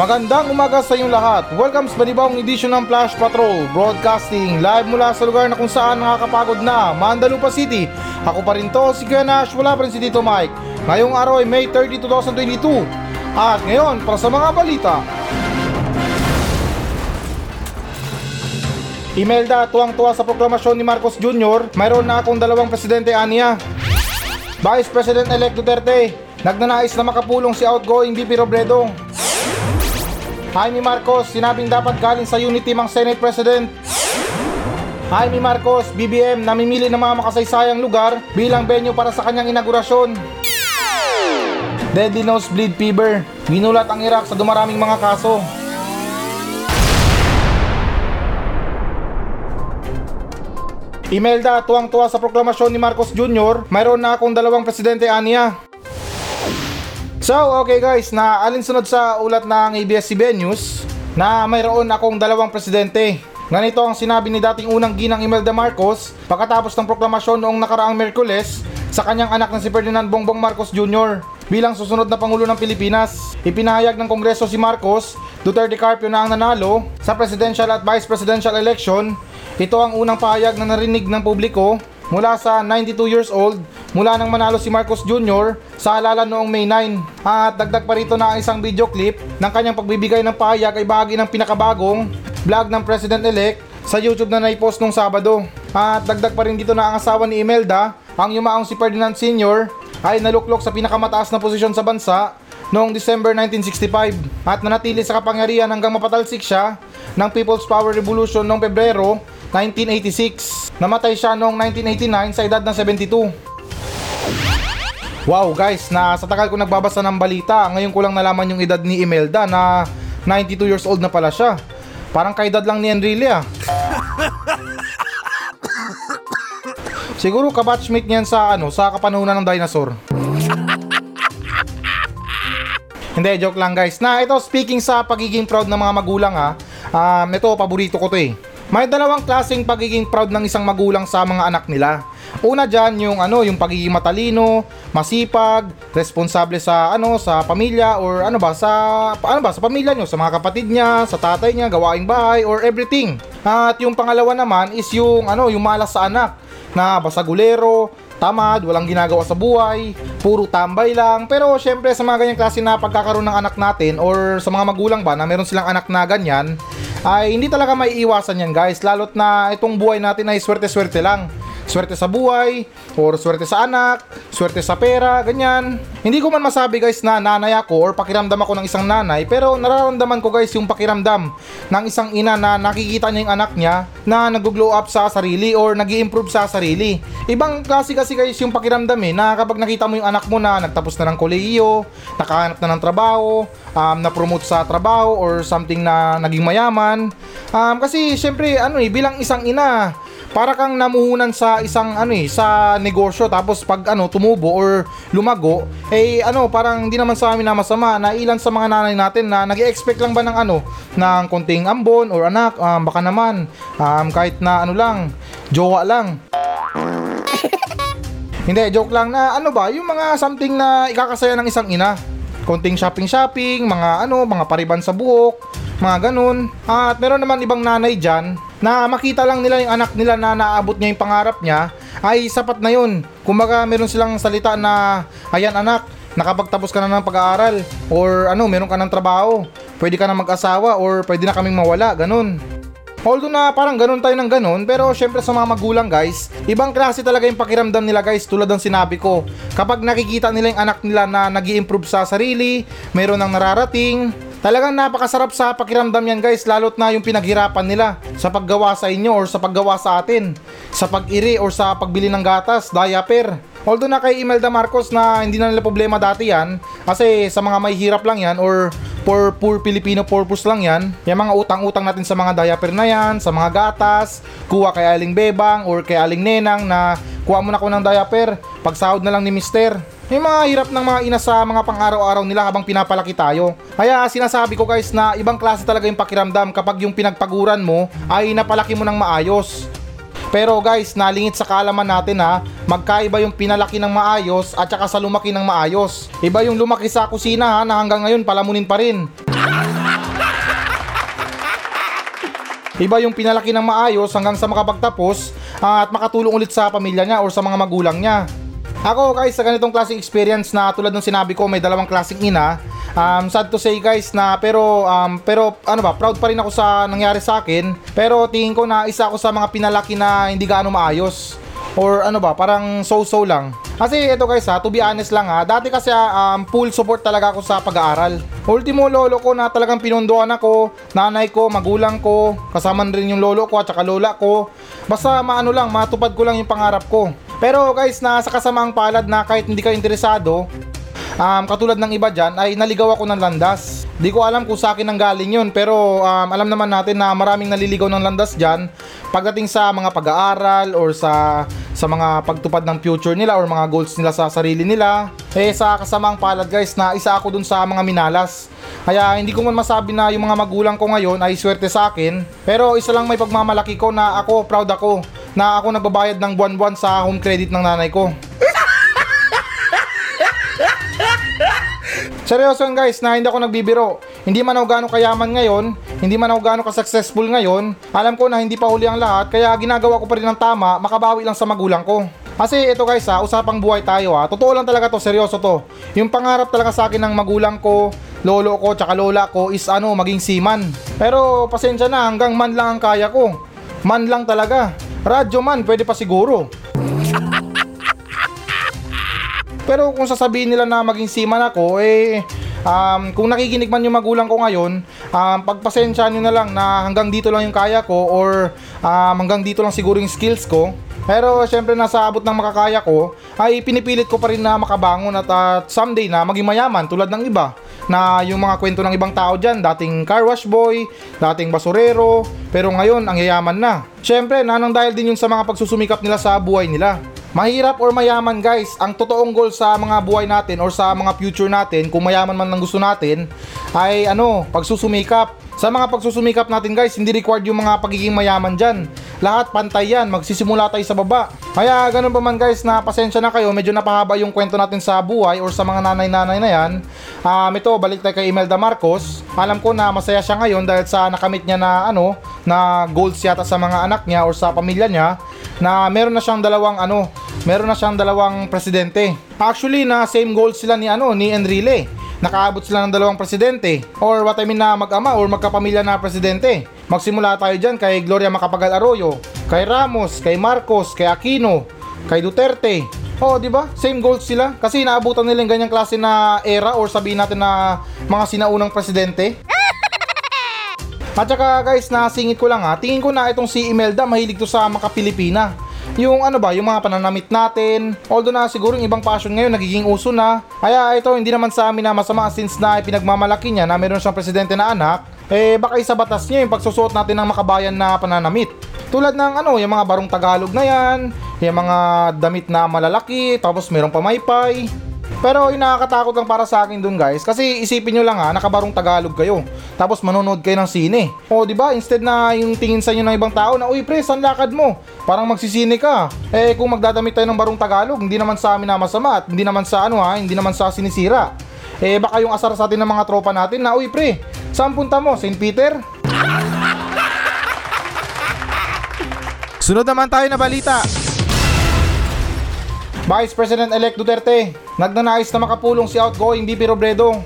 Magandang umaga sa inyong lahat. Welcome sa panibawang edisyon ng Flash Patrol Broadcasting live mula sa lugar na kung saan nakakapagod na, Mandalupa City. Ako pa rin to, si Kuya Nash, wala pa rin si Tito Mike. Ngayong araw ay May 30, 2022. At ngayon, para sa mga balita. Imelda, tuwang-tuwa sa proklamasyon ni Marcos Jr., mayroon na akong dalawang presidente aniya. Vice President-elect Duterte, nagnanais na makapulong si outgoing VP Robredo. Jaime Marcos, sinabing dapat galing sa unity mang Senate President. Jaime Marcos, BBM, namimili ng mga makasaysayang lugar bilang venue para sa kanyang inaugurasyon. Deadly nosebleed fever, ginulat ang Iraq sa dumaraming mga kaso. Imelda, tuwang-tuwa sa proklamasyon ni Marcos Jr., mayroon na akong dalawang presidente aniya. So, okay guys, na alinsunod sa ulat ng ABS-CBN News na mayroon akong dalawang presidente. Ganito ang sinabi ni dating unang ginang Imelda Marcos pagkatapos ng proklamasyon noong nakaraang Merkules sa kanyang anak na si Ferdinand Bongbong Marcos Jr. bilang susunod na Pangulo ng Pilipinas. Ipinahayag ng Kongreso si Marcos, Duterte Carpio na ang nanalo sa presidential at vice presidential election. Ito ang unang pahayag na narinig ng publiko mula sa 92 years old mula nang manalo si Marcos Jr. sa halalan noong May 9. At dagdag pa rito na ang isang video clip ng kanyang pagbibigay ng pahayag ay bahagi ng pinakabagong vlog ng President-elect sa YouTube na naipost nung Sabado. At dagdag pa rin dito na ang asawa ni Imelda, ang yumaong si Ferdinand Sr. ay naluklok sa pinakamataas na posisyon sa bansa noong December 1965 at nanatili sa kapangyarihan hanggang mapatalsik siya ng People's Power Revolution noong Pebrero 1986. Namatay siya noong 1989 sa edad ng 72. Wow guys, na sa tagal ko nagbabasa ng balita, ngayon ko lang nalaman yung edad ni Imelda na 92 years old na pala siya. Parang kaedad lang ni Enrile ah. Siguro kabatchmate niyan sa ano, sa kapanahunan ng dinosaur. Hindi, joke lang guys. Na ito, speaking sa pagiging proud ng mga magulang ha, um, ito, paborito ko to eh. May dalawang klaseng pagiging proud ng isang magulang sa mga anak nila. Una diyan yung ano, yung pagiging matalino, masipag, responsable sa ano, sa pamilya or ano ba sa ano ba sa pamilya nyo, sa mga kapatid niya, sa tatay niya, gawaing bahay or everything. At yung pangalawa naman is yung ano, yung malas sa anak na basagulero, tamad, walang ginagawa sa buhay, puro tambay lang. Pero syempre sa mga ganyang klase na pagkakaroon ng anak natin or sa mga magulang ba na meron silang anak na ganyan, ay hindi talaga may iwasan yan guys. Lalot na itong buhay natin ay swerte-swerte lang. Swerte sa buhay, or swerte sa anak, swerte sa pera, ganyan. Hindi ko man masabi guys na nanay ako or pakiramdam ako ng isang nanay, pero nararamdaman ko guys yung pakiramdam ng isang ina na nakikita niya yung anak niya na nag-glow up sa sarili or nag improve sa sarili. Ibang klase kasi guys yung pakiramdam eh, na kapag nakita mo yung anak mo na nagtapos na ng kolehiyo, nakahanap na ng trabaho, um, na-promote sa trabaho or something na naging mayaman. Um, kasi syempre ano eh, bilang isang ina, para kang namuhunan sa isang ano eh, sa negosyo tapos pag ano tumubo or lumago, eh ano parang hindi naman sa amin na masama na ilan sa mga nanay natin na nag-expect lang ba ng ano ng konting ambon or anak, um, baka naman um, kahit na ano lang, jowa lang. Hindi, joke lang na ano ba, yung mga something na ikakasaya ng isang ina. Konting shopping-shopping, mga ano, mga pariban sa buhok, mga ganun. At meron naman ibang nanay dyan na makita lang nila yung anak nila na naabot niya yung pangarap niya ay sapat na yun. Kumbaga meron silang salita na ayan anak, nakapagtapos ka na ng pag-aaral or ano, meron ka ng trabaho, pwede ka na mag-asawa or pwede na kaming mawala, ganun. Although na parang ganun tayo ng ganun, pero syempre sa mga magulang guys, ibang klase talaga yung pakiramdam nila guys tulad ng sinabi ko. Kapag nakikita nila yung anak nila na nag improve sa sarili, mayroon ng nararating, Talagang napakasarap sa pakiramdam yan guys lalot na yung pinaghirapan nila sa paggawa sa inyo or sa paggawa sa atin. Sa pag-iri or sa pagbili ng gatas, diaper. Although na kay Imelda Marcos na hindi na nila problema dati yan kasi sa mga may hirap lang yan or for poor Filipino purpose lang yan. Yung mga utang-utang natin sa mga diaper na yan, sa mga gatas, kuha kay Aling Bebang or kay Aling Nenang na kuha mo na ko ng diaper, pagsahod na lang ni Mister. Yung mga hirap ng mga ina sa mga pang-araw-araw nila habang pinapalaki tayo. Kaya sinasabi ko guys na ibang klase talaga yung pakiramdam kapag yung pinagpaguran mo ay napalaki mo ng maayos. Pero guys, nalingit sa kaalaman natin ha, magkaiba yung pinalaki ng maayos at saka sa lumaki ng maayos. Iba yung lumaki sa kusina ha, na hanggang ngayon palamunin pa rin. Iba yung pinalaki ng maayos hanggang sa makapagtapos uh, at makatulong ulit sa pamilya niya o sa mga magulang niya. Ako guys, sa ganitong klaseng experience na tulad ng sinabi ko, may dalawang klaseng ina. Um, sad to say guys na pero um, pero ano ba, proud pa rin ako sa nangyari sa akin. Pero tingin ko na isa ako sa mga pinalaki na hindi gaano maayos. Or ano ba, parang so-so lang. Kasi ito guys ha, to be honest lang ha, dati kasi ah, um, full support talaga ako sa pag-aaral. Ultimo lolo ko na talagang pinunduan ako, nanay ko, magulang ko, kasama rin yung lolo ko at saka lola ko. Basta maano lang, matupad ko lang yung pangarap ko. Pero guys, na sa kasamaang palad na kahit hindi ka interesado, um, katulad ng iba dyan, ay naligaw ako ng landas. Di ko alam kung sa akin ang galing yun, pero um, alam naman natin na maraming naliligaw ng landas dyan pagdating sa mga pag-aaral or sa sa mga pagtupad ng future nila or mga goals nila sa sarili nila. Eh sa kasamaang palad guys na isa ako dun sa mga minalas. Kaya hindi ko man masabi na yung mga magulang ko ngayon ay swerte sa akin. Pero isa lang may pagmamalaki ko na ako, proud ako na ako nagbabayad ng buwan-buwan sa home credit ng nanay ko. Seryoso guys na hindi ako nagbibiro. Hindi man ako gaano kayaman ngayon, hindi man ako gaano ka-successful ngayon, alam ko na hindi pa huli ang lahat kaya ginagawa ko pa rin ng tama, makabawi lang sa magulang ko. Kasi ito guys ha, usapang buhay tayo ha. Totoo lang talaga to, seryoso to. Yung pangarap talaga sa akin ng magulang ko, lolo ko, tsaka lola ko is ano, maging seaman. Pero pasensya na, hanggang man lang ang kaya ko. Man lang talaga. Radyo man, pwede pa siguro. Pero kung sasabihin nila na maging seaman ako, eh, um, kung nakikinig man yung magulang ko ngayon, um, pagpasensya nyo na lang na hanggang dito lang yung kaya ko or um, hanggang dito lang siguro yung skills ko. Pero syempre nasa abot ng makakaya ko, ay pinipilit ko pa rin na makabangon at at someday na maging mayaman tulad ng iba. Na yung mga kwento ng ibang tao dyan, dating car wash boy, dating basurero, pero ngayon ang yayaman na. Syempre, nanang dahil din yun sa mga pagsusumikap nila sa buhay nila. Mahirap or mayaman guys, ang totoong goal sa mga buhay natin or sa mga future natin, kung mayaman man lang gusto natin, ay ano, pagsusumikap. Sa mga pagsusumikap natin guys, hindi required yung mga pagiging mayaman dyan. Lahat pantay yan, magsisimula tayo sa baba. Kaya ganun pa man guys, na pasensya na kayo, medyo napahaba yung kwento natin sa buhay or sa mga nanay-nanay na yan. Um, ito, balik tayo kay Imelda Marcos. Alam ko na masaya siya ngayon dahil sa nakamit niya na ano, na goals yata sa mga anak niya or sa pamilya niya na meron na siyang dalawang ano, meron na siyang dalawang presidente. Actually, na same goals sila ni ano, ni Enrile. Nakaabot sila ng dalawang presidente or what I mean na mag-ama or magkapamilya na presidente. Magsimula tayo dyan kay Gloria Macapagal Arroyo, kay Ramos, kay Marcos, kay Aquino, kay Duterte. Oh, di ba? Same goals sila kasi naabutan nila yung ganyang klase na era or sabihin natin na mga sinaunang presidente. At saka guys, nasingit ko lang ha, tingin ko na itong si Imelda mahilig to sa makapilipina. Yung ano ba, yung mga pananamit natin. Although na siguro yung ibang passion ngayon nagiging uso na. Kaya ito hindi naman sa amin na masama since na pinagmamalaki niya na meron siyang presidente na anak. Eh baka isa batas niya yung pagsusuot natin ng makabayan na pananamit. Tulad ng ano, yung mga barong Tagalog na yan, yung mga damit na malalaki, tapos merong pamaypay. Pero yung nakakatakot lang para sa akin dun guys kasi isipin nyo lang ha, nakabarong Tagalog kayo. Tapos manonood kayo ng sine. O di ba instead na yung tingin sa inyo ng ibang tao na uy pre, saan lakad mo? Parang magsisine ka. Eh kung magdadamit tayo ng barong Tagalog, hindi naman sa amin na masama at hindi naman sa ano ha, hindi naman sa sinisira. Eh baka yung asar sa atin ng mga tropa natin na uy pre, saan punta mo? St. Peter? Sunod naman tayo na balita. Vice President-elect Duterte, nagnanais na makapulong si outgoing VP Robredo.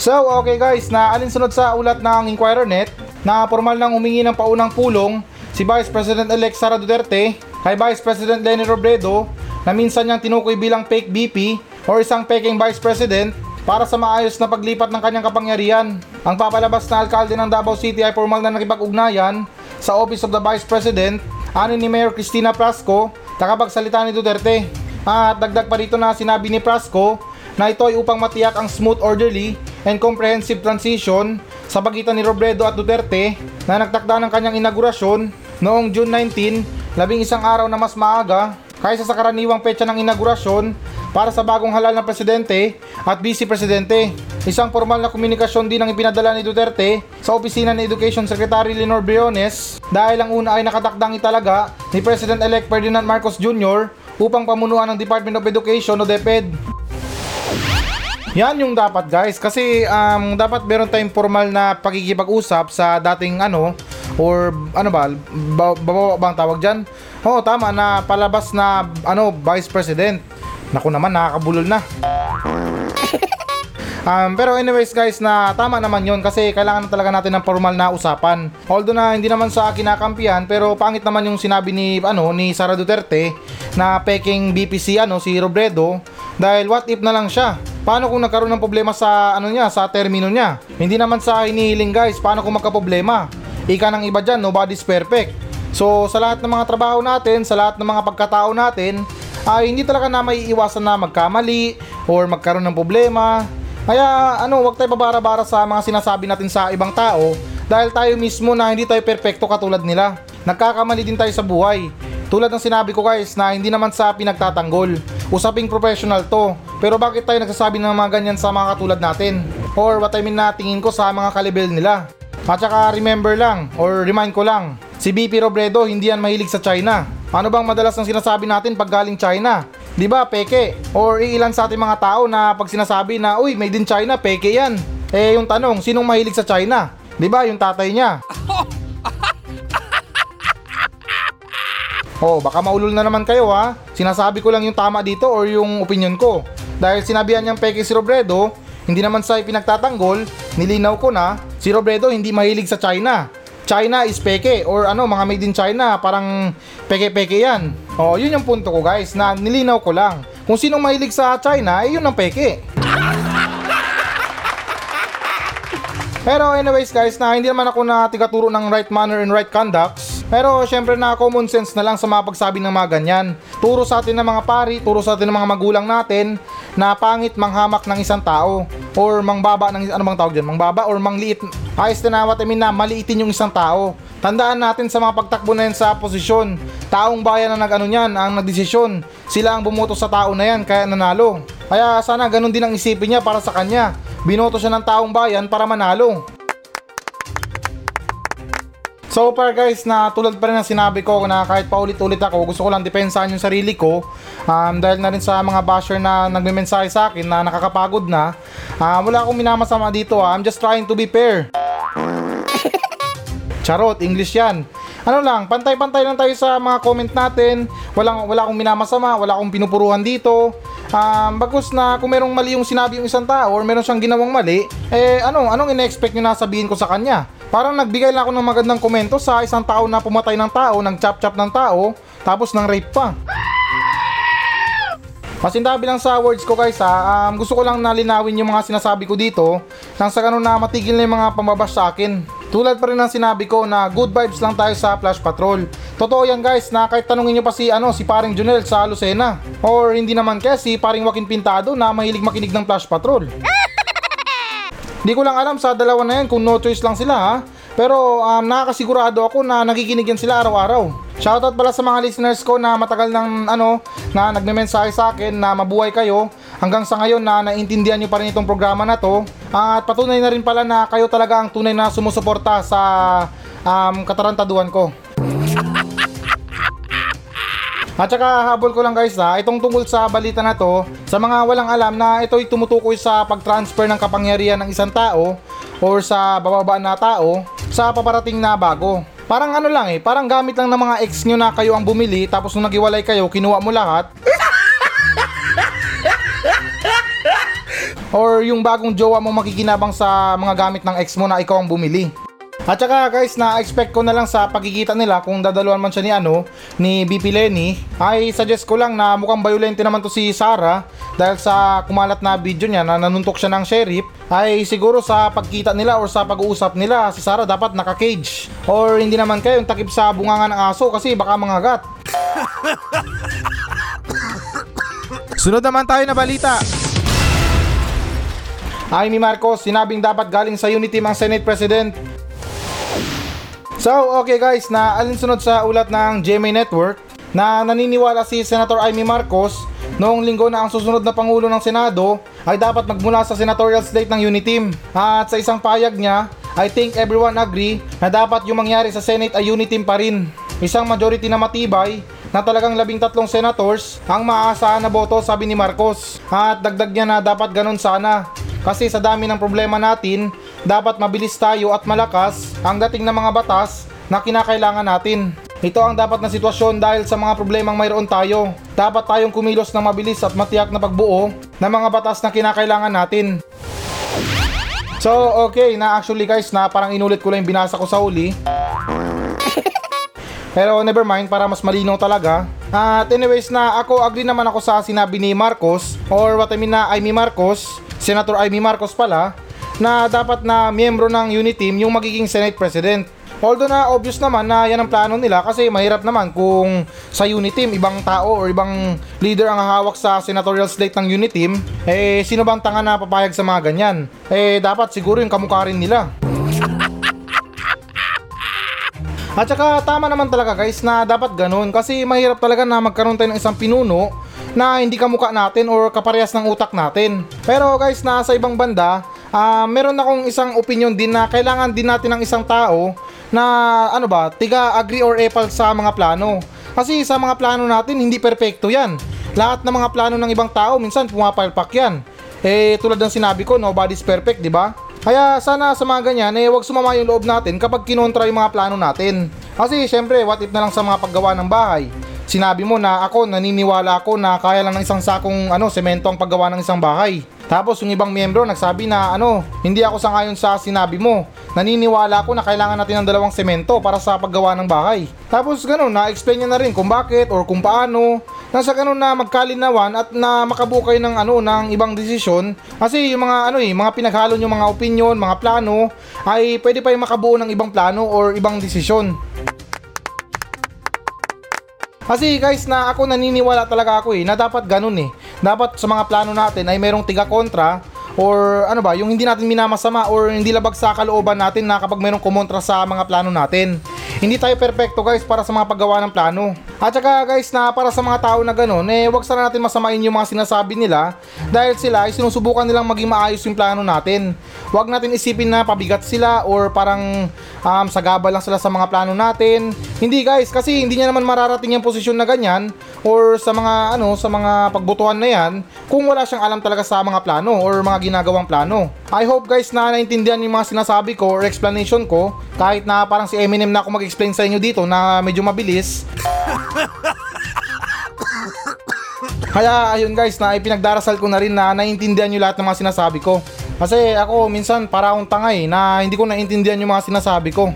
So, okay guys, na alinsunod sa ulat ng Inquirer.net na formal nang humingi ng paunang pulong si Vice President-elect Sara Duterte kay Vice President Leni Robredo na minsan niyang tinukoy bilang fake BP or isang peking Vice President para sa maayos na paglipat ng kanyang kapangyarihan. Ang papalabas na alkalde ng Davao City ay formal na nakipag-ugnayan sa Office of the Vice President, ani ni Mayor Cristina Prasco Nakapagsalita ni Duterte. At dagdag pa rito na sinabi ni Prasco na ito ay upang matiyak ang smooth, orderly, and comprehensive transition sa pagitan ni Robredo at Duterte na nagtakda ng kanyang inaugurasyon noong June 19, labing isang araw na mas maaga kaysa sa karaniwang petsa ng inaugurasyon para sa bagong halal na presidente at vice presidente. Isang formal na komunikasyon din ang ipinadala ni Duterte sa opisina ni Education Secretary Lenore Briones dahil ang una ay nakatakdang italaga ni President-elect Ferdinand Marcos Jr. upang pamunuan ng Department of Education o DepEd. Yan yung dapat guys kasi um, dapat meron tayong formal na pagkikipag-usap sa dating ano or ano ba ba, ba, ba ang tawag diyan? Oo, tama na palabas na ano vice president. Naku naman nakakabulol na. Um, pero anyways guys na tama naman yon kasi kailangan na talaga natin ng formal na usapan. Although na hindi naman sa kinakampihan pero pangit naman yung sinabi ni ano ni Sara Duterte na peking BPC ano si Robredo dahil what if na lang siya. Paano kung nagkaroon ng problema sa ano niya sa termino niya? Hindi naman sa hinihiling guys, paano kung magka-problema? Ika ng iba dyan, nobody's perfect. So sa lahat ng mga trabaho natin, sa lahat ng mga pagkatao natin, ay hindi talaga na may iwasan na magkamali or magkaroon ng problema. Kaya ano, wag tayo babara-bara sa mga sinasabi natin sa ibang tao dahil tayo mismo na hindi tayo perpekto katulad nila. Nagkakamali din tayo sa buhay. Tulad ng sinabi ko guys na hindi naman sa pinagtatanggol. Usaping professional to. Pero bakit tayo nagsasabi ng mga ganyan sa mga katulad natin? Or what I mean na tingin ko sa mga kalibel nila. At saka remember lang or remind ko lang, si BP Robredo hindi yan mahilig sa China. Ano bang madalas ang sinasabi natin pag galing China? 'Di ba, peke? Or iilan sa ating mga tao na pag sinasabi na, "Uy, made in China, peke 'yan." Eh, yung tanong, sinong mahilig sa China? 'Di ba, yung tatay niya? Oh, baka maulol na naman kayo ha. Sinasabi ko lang yung tama dito or yung opinion ko. Dahil sinabihan niyang peke si Robredo, hindi naman sa pinagtatanggol, nilinaw ko na, si Robredo hindi mahilig sa China. China is peke or ano, mga made in China, parang peke-peke yan. Oh, yun yung punto ko guys, na nilinaw ko lang. Kung sinong mahilig sa China, eh yun ang peke. Pero anyways guys, na hindi naman ako na tigaturo ng right manner and right conducts. Pero syempre na common sense na lang sa mga pagsabi ng mga ganyan. Turo sa atin ng mga pari, turo sa atin ng mga magulang natin na pangit manghamak ng isang tao or mangbaba ng ano bang tawag diyan, mangbaba or mangliit. Ayos na mean na maliitin yung isang tao. Tandaan natin sa mga pagtakbo na yan sa posisyon. Taong bayan na nag-ano niyan, ang nagdesisyon. Sila ang bumoto sa tao na yan kaya nanalo. Kaya sana ganun din ang isipin niya para sa kanya. Binoto siya ng taong bayan para manalo. So far guys, na tulad pa rin ng sinabi ko na kahit paulit-ulit ako, gusto ko lang depensahan yung sarili ko um, dahil na rin sa mga basher na nagme-mensahe sa akin na nakakapagod na. Uh, wala akong minamasama dito ha. I'm just trying to be fair. Charot, English yan. Ano lang, pantay-pantay lang tayo sa mga comment natin. Walang, wala akong minamasama, wala akong pinupuruhan dito. Um, bagkus na kung merong mali yung sinabi yung isang tao or meron siyang ginawang mali, eh ano, anong ine-expect nyo na sabihin ko sa kanya? Parang nagbigay lang ako ng magandang komento sa isang tao na pumatay ng tao, nag-chop-chop ng tao, tapos ng rape pa. Pasindabi lang sa words ko guys ha, um, gusto ko lang nalinawin yung mga sinasabi ko dito nang sa ganun na matigil na yung mga pambabash sa akin. Tulad pa rin ng sinabi ko na good vibes lang tayo sa Flash Patrol. Totoo yan guys na kahit tanungin nyo pa si, ano, si paring Junel sa Lucena. Or hindi naman kasi paring Joaquin Pintado na mahilig makinig ng Flash Patrol. Di ko lang alam sa dalawa na yan kung no choice lang sila ha. Pero um, nakakasigurado ako na nakikinig yan sila araw-araw. Shoutout pala sa mga listeners ko na matagal nang ano na nagme-mensahe sa akin na mabuhay kayo hanggang sa ngayon na naintindihan niyo pa rin itong programa na to. At patunay na rin pala na kayo talaga ang tunay na sumusuporta sa um, katarantaduhan ko. At saka habol ko lang guys ha, itong tungkol sa balita na to, sa mga walang alam na ito'y tumutukoy sa pag-transfer ng kapangyarihan ng isang tao or sa bababa na tao sa paparating na bago. Parang ano lang eh, parang gamit lang ng mga ex nyo na kayo ang bumili tapos nung nagiwalay kayo, kinuha mo lahat. or yung bagong jowa mo makikinabang sa mga gamit ng ex mo na ikaw ang bumili. At saka guys, na-expect ko na lang sa pagkikita nila kung dadaluan man siya ni ano, ni BP Lenny, ay suggest ko lang na mukhang violente naman to si Sarah dahil sa kumalat na video niya na nanuntok siya ng sheriff, ay siguro sa pagkita nila or sa pag-uusap nila, si Sarah dapat naka-cage. Or hindi naman kayo yung takip sa bungangan ng aso kasi baka mangagat. Sunod naman tayo na balita. Amy Marcos, sinabing dapat galing sa unity ang Senate President So, okay guys, na alinsunod sa ulat ng GMA Network na naniniwala si Senator Amy Marcos noong linggo na ang susunod na Pangulo ng Senado ay dapat magmula sa senatorial slate ng Uniteam. At sa isang payag niya, I think everyone agree na dapat yung mangyari sa Senate ay Uniteam pa rin. Isang majority na matibay na talagang labing tatlong senators ang maaasahan na boto sabi ni Marcos. At dagdag niya na dapat ganun sana. Kasi sa dami ng problema natin, dapat mabilis tayo at malakas ang dating ng mga batas na kinakailangan natin. Ito ang dapat na sitwasyon dahil sa mga problemang mayroon tayo. Dapat tayong kumilos ng mabilis at matiyak na pagbuo ng mga batas na kinakailangan natin. So, okay, na actually guys, na parang inulit ko lang yung binasa ko sa uli. Pero never mind, para mas malinaw talaga. At anyways na ako, agree naman ako sa sinabi ni Marcos, or what I mean na Amy Marcos, Senator Amy Marcos pala, na dapat na miyembro ng unit team yung magiging Senate President. Although na obvious naman na yan ang plano nila kasi mahirap naman kung sa unit team ibang tao or ibang leader ang hahawak sa senatorial slate ng unit team, eh sino bang tanga na papayag sa mga ganyan? Eh dapat siguro yung kamukha rin nila. At saka tama naman talaga guys na dapat ganun kasi mahirap talaga na magkaroon tayo ng isang pinuno na hindi kamukha natin or kaparehas ng utak natin. Pero guys na sa ibang banda, ah meron akong isang opinion din na kailangan din natin ng isang tao na ano ba, tiga agree or epal sa mga plano. Kasi sa mga plano natin hindi perpekto yan. Lahat ng mga plano ng ibang tao minsan pumapalpak yan. Eh tulad ng sinabi ko, nobody's perfect, di ba? Kaya sana sa mga ganyan, eh wag sumama yung loob natin kapag kinontra yung mga plano natin. Kasi syempre, what if na lang sa mga paggawa ng bahay? Sinabi mo na ako, naniniwala ako na kaya lang ng isang sakong ano, semento ang paggawa ng isang bahay. Tapos yung ibang miyembro nagsabi na ano, hindi ako sangayon sa sinabi mo. Naniniwala ako na kailangan natin ng dalawang semento para sa paggawa ng bahay. Tapos ganun, na-explain niya na rin kung bakit or kung paano. Nasa ganun na magkalinawan at na makabuo ng ano ng ibang desisyon kasi yung mga ano eh mga pinaghalo yung mga opinion, mga plano ay pwede pa yung makabuo ng ibang plano or ibang desisyon. Kasi guys na ako naniniwala talaga ako eh na dapat ganun eh. Dapat sa mga plano natin ay merong tiga kontra or ano ba, yung hindi natin minamasama or hindi labag sa kalooban natin na kapag merong kumontra sa mga plano natin. Hindi tayo perfecto guys para sa mga paggawa ng plano. At saka guys na para sa mga tao na ganun, eh wag sana natin masamain yung mga sinasabi nila dahil sila ay sinusubukan nilang maging maayos yung plano natin. Wag natin isipin na pabigat sila or parang um, sagabal lang sila sa mga plano natin. Hindi guys, kasi hindi niya naman mararating yung posisyon na ganyan or sa mga ano, sa mga pagbutuhan na yan kung wala siyang alam talaga sa mga plano or mga ginagawang plano. I hope guys na naintindihan yung mga sinasabi ko or explanation ko kahit na parang si Eminem na ako mag-explain sa inyo dito na medyo mabilis. Kaya ayun guys na ipinagdarasal ko na rin na naintindihan nyo lahat ng mga sinasabi ko. Kasi ako minsan para akong tangay na hindi ko naintindihan yung mga sinasabi ko.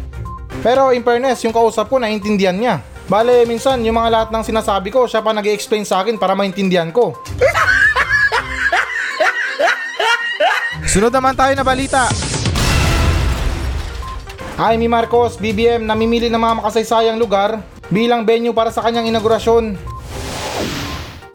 Pero in fairness, yung kausap ko naintindihan niya. Bale, minsan yung mga lahat ng sinasabi ko, siya pa nag explain sa akin para maintindihan ko. Sunod naman tayo na balita. Amy Marcos, BBM, namimili ng mga makasaysayang lugar bilang venue para sa kanyang inaugurasyon.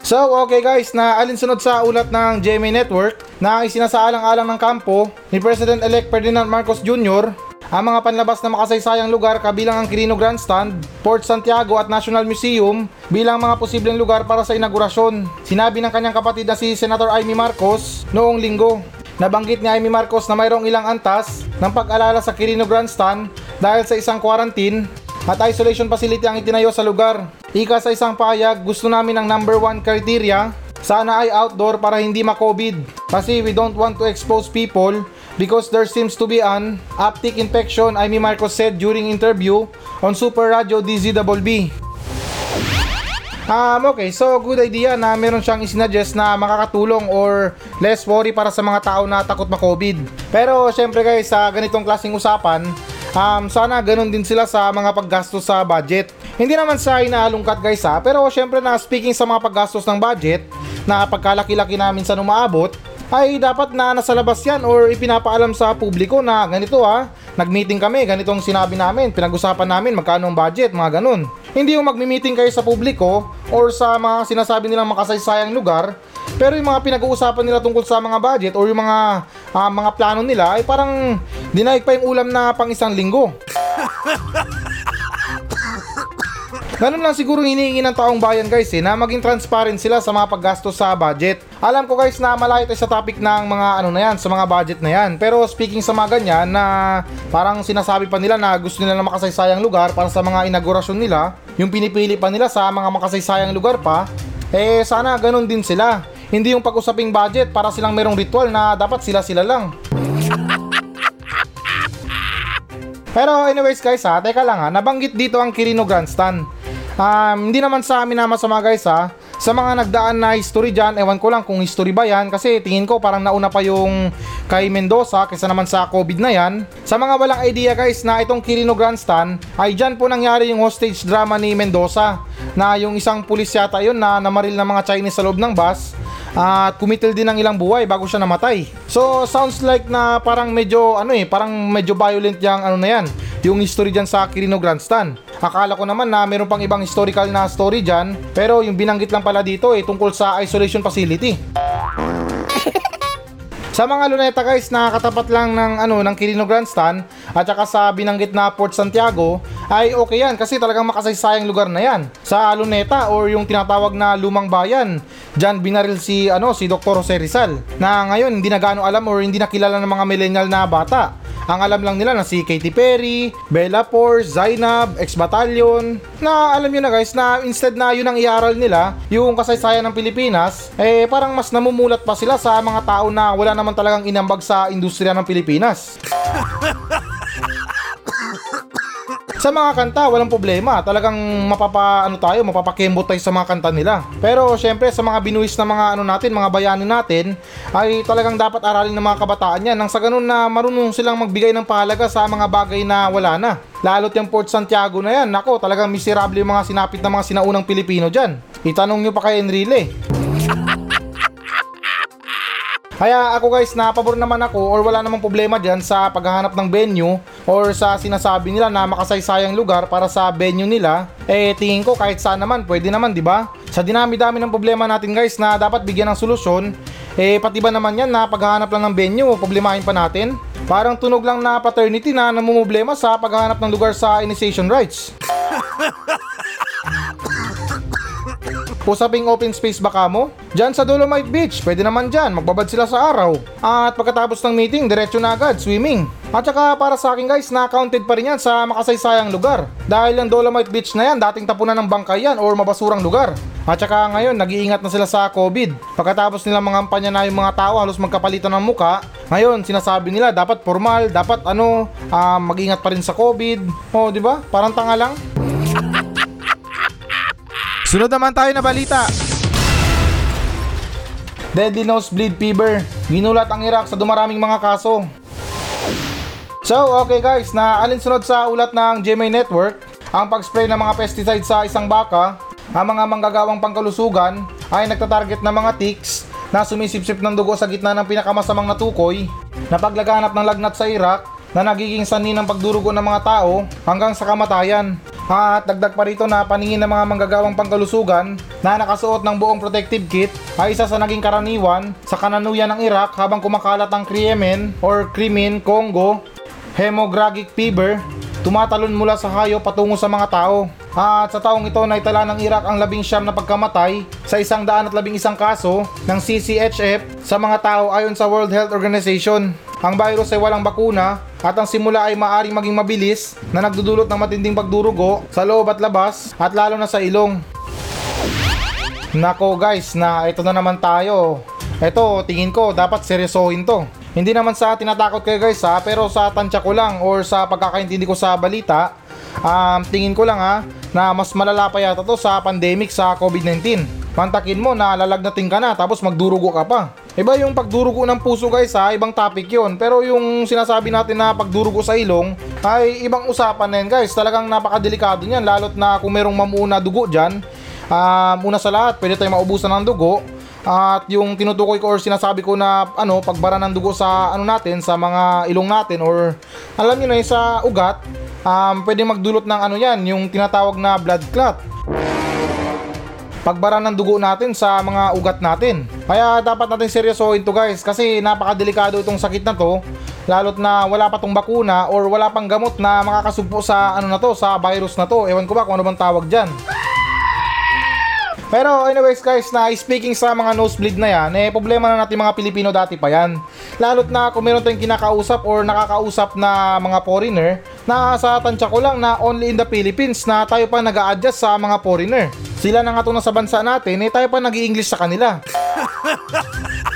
So, okay guys, na alinsunod sa ulat ng GMA Network na isinasaalang-alang ng kampo ni President-elect Ferdinand Marcos Jr. ang mga panlabas na makasaysayang lugar kabilang ang Quirino Grandstand, Port Santiago at National Museum bilang mga posibleng lugar para sa inaugurasyon. Sinabi ng kanyang kapatid na si Senator Amy Marcos noong linggo. Nabanggit ni Amy Marcos na mayroong ilang antas ng pag-alala sa Quirino Grandstand dahil sa isang quarantine at isolation facility ang itinayo sa lugar. Ika sa isang payag, gusto namin ang number one criteria, sana ay outdoor para hindi ma-COVID. Kasi we don't want to expose people because there seems to be an uptick infection, Amy Marcos said during interview on Super Radio DZWB. Um, okay, so good idea na meron siyang isinuggest na makakatulong or less worry para sa mga tao na takot ma-COVID. Pero syempre guys, sa ganitong klaseng usapan, um, sana ganun din sila sa mga paggastos sa budget. Hindi naman sa inaalungkat guys ha, pero syempre na speaking sa mga paggastos ng budget, na pagkalaki-laki namin sa numaabot, ay dapat na nasa labas yan or ipinapaalam sa publiko na ganito ha, nag-meeting kami, ganitong sinabi namin, pinag-usapan namin magkano ang budget, mga ganun. Hindi yung magmi-meeting kayo sa publiko or sa mga sinasabi nilang makasaysayang lugar, pero yung mga pinag-uusapan nila tungkol sa mga budget or yung mga ah, mga plano nila ay parang dinaig pa yung ulam na pang isang linggo. Ganun lang siguro hinihingi ng taong bayan guys eh, na maging transparent sila sa mga paggastos sa budget. Alam ko guys na malayo tayo sa topic ng mga ano na yan, sa mga budget na yan. Pero speaking sa mga ganyan na parang sinasabi pa nila na gusto nila na makasaysayang lugar para sa mga inaugurasyon nila, yung pinipili pa nila sa mga makasaysayang lugar pa, eh sana ganun din sila. Hindi yung pag-usaping budget para silang merong ritual na dapat sila-sila lang. Pero anyways guys ha, teka lang ha, nabanggit dito ang Kirino Grandstand. Um, hindi naman sa amin na masama guys ha. Sa mga nagdaan na history dyan, ewan ko lang kung history ba yan kasi tingin ko parang nauna pa yung kay Mendoza kaysa naman sa COVID na yan. Sa mga walang idea guys na itong Kirino Grandstand ay dyan po nangyari yung hostage drama ni Mendoza na yung isang pulis yata yun na namaril ng mga Chinese sa loob ng bus at kumitil din ng ilang buhay bago siya namatay. So sounds like na parang medyo ano eh, parang medyo violent yung ano na yan, yung history dyan sa Quirino Grandstand. Akala ko naman na meron pang ibang historical na story dyan, pero yung binanggit lang pala dito eh tungkol sa isolation facility. Sa mga luneta guys na katapat lang ng ano ng Quirino Grandstand at saka sa binanggit na Port Santiago ay okay yan kasi talagang makasaysayang lugar na yan. Sa luneta or yung tinatawag na lumang bayan, diyan binaril si ano si Dr. Jose Rizal na ngayon hindi na gaano alam or hindi na kilala ng mga millennial na bata. Ang alam lang nila na si Katy Perry, Bella Force, Zainab, Ex-Battalion, na alam nyo na guys na instead na yun ang iaral nila, yung kasaysayan ng Pilipinas, eh parang mas namumulat pa sila sa mga tao na wala naman talagang inambag sa industriya ng Pilipinas. Sa mga kanta, walang problema. Talagang mapapa ano tayo, mapapakembo tayo sa mga kanta nila. Pero syempre sa mga binuwis na mga ano natin, mga bayani natin, ay talagang dapat aralin ng mga kabataan yan nang sa ganun na marunong silang magbigay ng pahalaga sa mga bagay na wala na. Lalo't yung Port Santiago na yan, nako talagang miserable yung mga sinapit ng mga sinaunang Pilipino dyan. Itanong nyo pa kay Enrile. Kaya ako guys, napabor naman ako or wala namang problema dyan sa paghahanap ng venue or sa sinasabi nila na makasaysayang lugar para sa venue nila. Eh tingin ko kahit saan naman, pwede naman, di ba? Sa dinami-dami ng problema natin guys na dapat bigyan ng solusyon, eh pati ba naman yan na paghahanap lang ng venue, problemahin pa natin? Parang tunog lang na paternity na namumblema sa paghahanap ng lugar sa initiation rights. Usaping open space baka mo? Diyan sa Dolomite Beach, pwede naman dyan, magbabad sila sa araw. At pagkatapos ng meeting, diretso na agad, swimming. At saka para sa akin guys, na-counted pa rin yan sa makasaysayang lugar. Dahil ang Dolomite Beach na yan, dating tapunan ng bangkay yan or mabasurang lugar. At saka ngayon, nag-iingat na sila sa COVID. Pagkatapos nila mga kampanya na yung mga tao halos magkapalitan ng muka, ngayon sinasabi nila dapat formal, dapat ano, ah, mag-ingat pa rin sa COVID. Oh, di ba? Parang tanga lang. Sunod naman tayo na balita. Deadly nosebleed fever. Ginulat ang Iraq sa dumaraming mga kaso. So, okay guys, na alinsunod sa ulat ng GMA Network, ang pag-spray ng mga pesticide sa isang baka, ang mga manggagawang pangkalusugan ay nagtatarget ng mga ticks na sumisipsip ng dugo sa gitna ng pinakamasamang natukoy na paglaganap ng lagnat sa Iraq na nagiging sanhi ng pagdurugo ng mga tao hanggang sa kamatayan. At dagdag pa rito na paningin ng mga manggagawang pangkalusugan na nakasuot ng buong protective kit ay isa sa naging karaniwan sa kananuyan ng Iraq habang kumakalat ang Crimean or Crimean Congo hemorrhagic fever tumatalon mula sa hayop patungo sa mga tao. At sa taong ito naitala ng Iraq ang labing siyam na pagkamatay sa isang daan at labing isang kaso ng CCHF sa mga tao ayon sa World Health Organization. Ang virus ay walang bakuna at ang simula ay maaring maging mabilis na nagdudulot ng matinding pagdurugo sa loob at labas at lalo na sa ilong. Nako guys, na ito na naman tayo. Ito, tingin ko dapat seryosohin to. Hindi naman sa tinatakot kayo guys ha, pero sa tansya ko lang or sa pagkakaintindi ko sa balita, um, tingin ko lang ha, na mas malala pa yata to sa pandemic sa COVID-19. Pantakin mo na lalagnatin ka na tapos magdurugo ka pa. Iba yung pagdurugo ng puso guys ha, ibang topic yon. Pero yung sinasabi natin na pagdurugo sa ilong ay ibang usapan na yan guys. Talagang napakadelikado niyan lalot na kung merong mamuuna dugo dyan. Um, una sa lahat, pwede tayong maubusan ng dugo. At yung tinutukoy ko or sinasabi ko na ano, pagbara ng dugo sa ano natin, sa mga ilong natin or alam niyo na sa ugat, um, pwede magdulot ng ano yan, yung tinatawag na blood clot pagbara ng dugo natin sa mga ugat natin. Kaya dapat natin seryosohin to guys kasi napakadelikado itong sakit na to Lalo't na wala pa tong bakuna or wala pang gamot na makakasugpo sa ano na to, sa virus na to. Ewan ko ba kung ano bang tawag dyan. Pero anyways guys, na speaking sa mga nosebleed na yan, eh problema na natin mga Pilipino dati pa yan. Lalo't na kung meron tayong kinakausap or nakakausap na mga foreigner, na sa tansya ko lang na only in the Philippines na tayo pa nag adjust sa mga foreigner. Sila na nga itong nasa bansa natin, eh tayo pa nag english sa kanila.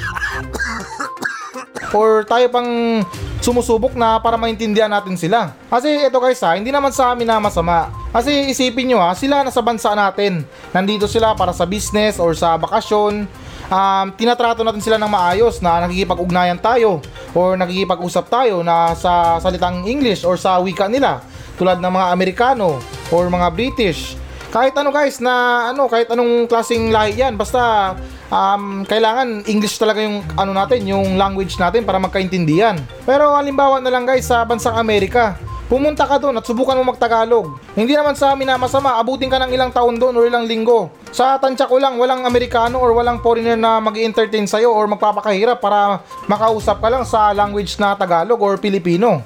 or tayo pang sumusubok na para maintindihan natin sila. Kasi ito guys ha, hindi naman sa amin na masama. Kasi isipin nyo ha, sila nasa bansa natin. Nandito sila para sa business or sa bakasyon. Um, tinatrato natin sila ng maayos na nakikipag-ugnayan tayo or nakikipag-usap tayo na sa salitang English or sa wika nila tulad ng mga Amerikano or mga British kahit ano guys na ano kahit anong klaseng lahi yan basta um, kailangan English talaga yung ano natin yung language natin para magkaintindihan. Pero halimbawa na lang guys sa bansang Amerika pumunta ka doon at subukan mo magtagalog. Hindi naman sa amin na masama abutin ka ng ilang taon doon or ilang linggo. Sa tansya ko lang walang Amerikano or walang foreigner na mag entertain sa'yo or magpapakahirap para makausap ka lang sa language na Tagalog or Pilipino.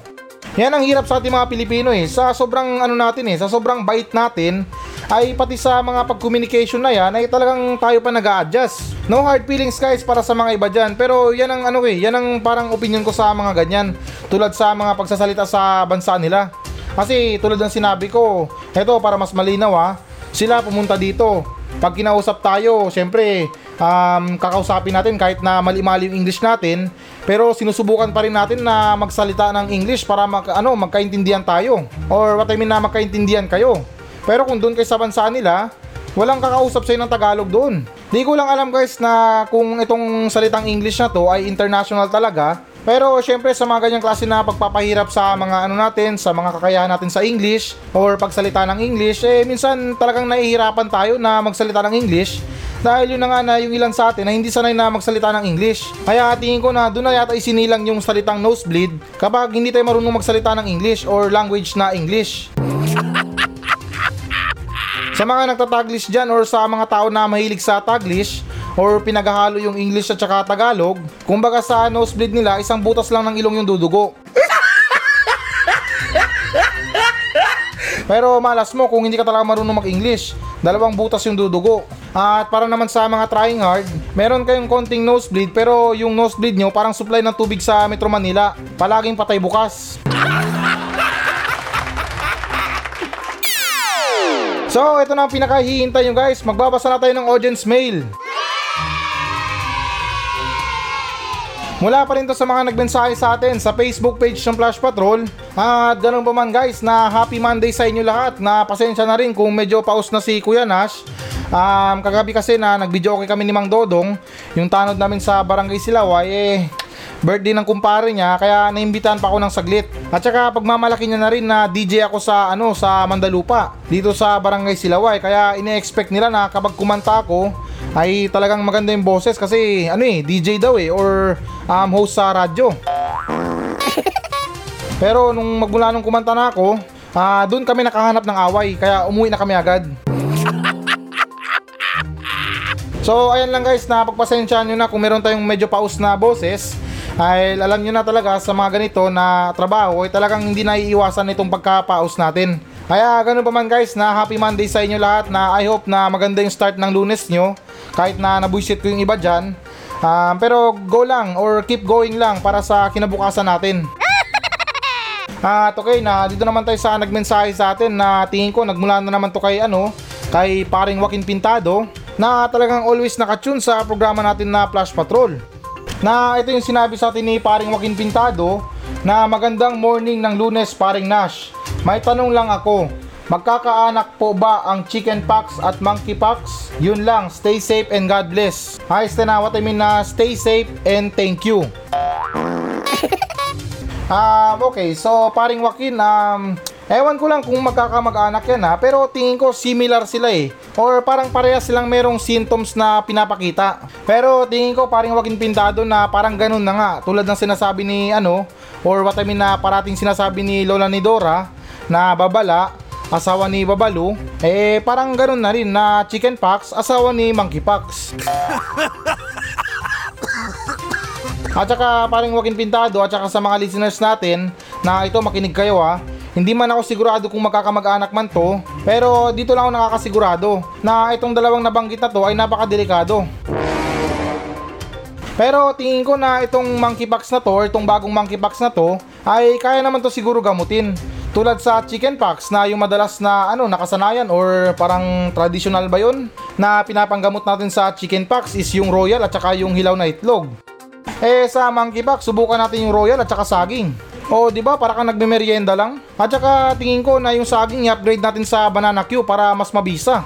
Yan ang hirap sa ating mga Pilipino eh. Sa sobrang ano natin eh, sa sobrang bait natin, ay pati sa mga pag-communication na yan ay talagang tayo pa nag adjust No hard feelings guys para sa mga iba dyan. Pero yan ang ano eh, yan ang parang opinion ko sa mga ganyan. Tulad sa mga pagsasalita sa bansa nila. Kasi tulad ng sinabi ko, eto para mas malinaw ha, sila pumunta dito. Pag kinausap tayo, syempre, um, kakausapin natin kahit na mali-mali yung English natin, pero sinusubukan pa rin natin na magsalita ng English para mag, ano, magkaintindihan tayo. Or what I mean na magkaintindihan kayo. Pero kung doon kayo sa bansa nila, walang kakausap sa'yo ng Tagalog doon. Di ko lang alam guys na kung itong salitang English na to ay international talaga. Pero syempre sa mga ganyang klase na pagpapahirap sa mga ano natin, sa mga kakayahan natin sa English or pagsalita ng English, eh minsan talagang nahihirapan tayo na magsalita ng English dahil yun na nga na yung ilan sa atin na hindi sanay na magsalita ng English. Kaya tingin ko na doon na yata isinilang yung salitang nosebleed kapag hindi tayo marunong magsalita ng English or language na English. sa mga nagtataglish dyan or sa mga tao na mahilig sa taglish or pinaghahalo yung English at saka Tagalog, kumbaga sa nosebleed nila, isang butas lang ng ilong yung dudugo. Pero malas mo kung hindi ka talaga marunong mag-English. Dalawang butas yung dudugo. At para naman sa mga trying hard, meron kayong konting nosebleed pero yung nosebleed nyo parang supply ng tubig sa Metro Manila. Palaging patay bukas. So, ito na ang pinakahihintay nyo guys. Magbabasa na tayo ng audience mail. Mula pa rin to sa mga nagmensahe sa atin sa Facebook page ng Flash Patrol. At ganun pa man guys na happy Monday sa inyo lahat na pasensya na rin kung medyo paus na si Kuya Nash. Um, kagabi kasi na nag-video okay kami ni Mang Dodong, yung tanod namin sa Barangay Silaway, eh birthday ng kumpare niya kaya naimbitahan pa ako ng saglit. At saka pagmamalaki niya na rin na DJ ako sa ano sa Mandalupa dito sa Barangay Silaway kaya ine-expect nila na kapag kumanta ako ay talagang maganda yung boses kasi ano eh DJ daw eh or um, host sa radyo. Pero nung magmula nung kumanta na ako, uh, doon kami nakahanap ng away kaya umuwi na kami agad. So ayan lang guys, napagpasensyahan nyo na kung meron tayong medyo paus na boses ay alam nyo na talaga sa mga ganito na trabaho ay talagang hindi naiiwasan itong pagkapaus natin. Kaya ganun pa man guys na happy Monday sa inyo lahat na I hope na maganda yung start ng lunes nyo kahit na nabuisit ko yung iba dyan. Um, pero go lang or keep going lang para sa kinabukasan natin. At okay na dito naman tayo sa nagmensahe sa atin na tingin ko nagmula na naman to kay ano kay paring Joaquin Pintado na talagang always nakatune sa programa natin na Flash Patrol. Na ito yung sinabi sa atin ni paring Joaquin Pintado na magandang morning ng lunes paring Nash. May tanong lang ako, magkakaanak po ba ang chicken pox at monkey pox? Yun lang, stay safe and God bless. Ayos na what I mean na stay safe and thank you. Um, okay, so paring Joaquin, um, Ewan ko lang kung magkakamag-anak yan ha, pero tingin ko similar sila eh. Or parang pareha silang merong symptoms na pinapakita. Pero tingin ko parang wagin pintado na parang ganun na nga. Tulad ng sinasabi ni ano, or what I mean na parating sinasabi ni Lola ni Dora, na babala, asawa ni Babalu, eh parang ganun na rin na chicken pox, asawa ni monkey pox. At saka paring Joaquin Pintado at saka sa mga listeners natin na ito makinig kayo ha. Hindi man ako sigurado kung magkakamag-anak man to, pero dito lang ako nakakasigurado na itong dalawang nabanggit na to ay napakadelikado. Pero tingin ko na itong monkeypox na to or itong bagong monkeypox na to ay kaya naman to siguro gamutin. Tulad sa chickenpox na yung madalas na ano nakasanayan or parang traditional ba yun na pinapanggamot natin sa chickenpox is yung royal at saka yung hilaw na itlog. Eh sa monkeypox subukan natin yung royal at saka saging. O di ba para kang nagmemeryenda lang? At saka tingin ko na yung saging i-upgrade natin sa banana Q para mas mabisa.